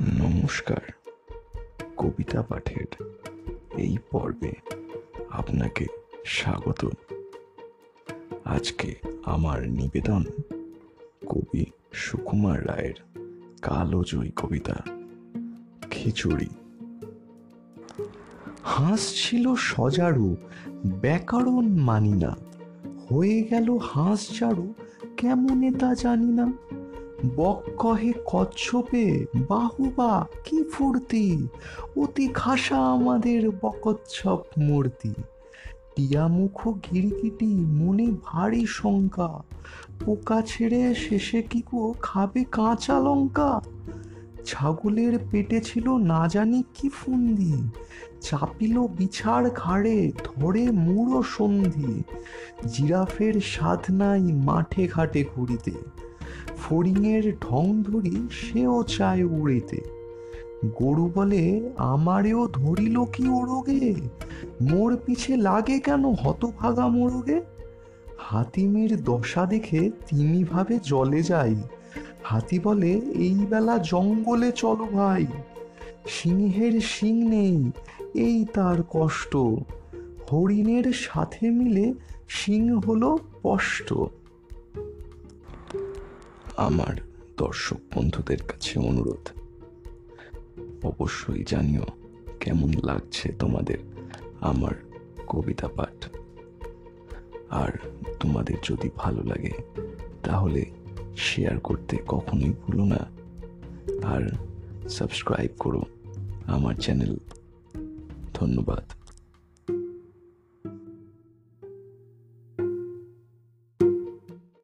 নমস্কার। কবিতা পাঠের এই পর্বে আপনাকে স্বাগত। আজকে আমার নিবেদন কবি সুকুমার রায়ের কালোজয়ী কবিতা, খিচুড়ি। হাঁস ছিল সজারু, ব্যাকরণ মানি না হয়ে গেল হাঁস ঝাড়ু, কেমনে তা জানি না বক কহে কচ্ছপে, বাহুবা কি ফুর্তি? অতি খাসা আমাদের বকচ্ছপ মূর্তি। টিয়ামুখ গিরগিটি, মনে ভারী শঙ্কা। পোকা ছেড়ে শেষে কি গো খাবে কাঁচা লঙ্কা? ছাগলের পেটে ছিল না জানি কি ফুন্দি। চাপিল বিছার ঘাড়ে, ধরে মুড়ো সন্ধি। জিরাফের স্বাদ নাই মাঠে ঘাটে ঘুরিতে। ফড়িংয়ের ঢং ধরি সেও চায় উড়িতে। গরু বলে, আমারেও ধরিল কি ওরগে মোর পিছে লাগে কেন হতভাগা মোরগে হাতিমের দশা দেখে তিনি ভাবে জলে যাই। হাতি বলে, এই বেলা জঙ্গলে চলো ভাই। সিংহের শিং নেই, এই তার কষ্ট। হরিণের সাথে মিলে সিং হলো স্পষ্ট। আমার দর্শক বন্ধুদের কাছে অনুরোধ। অবশ্যই জানিও কেমন লাগছে তোমাদের আমার কবিতা পাঠ। আর তোমাদের যদি ভালো লাগে, তাহলে শেয়ার করতে কখনোই ভুলো না। আর সাবস্ক্রাইব করো আমার চ্যানেল ধন্যবাদ।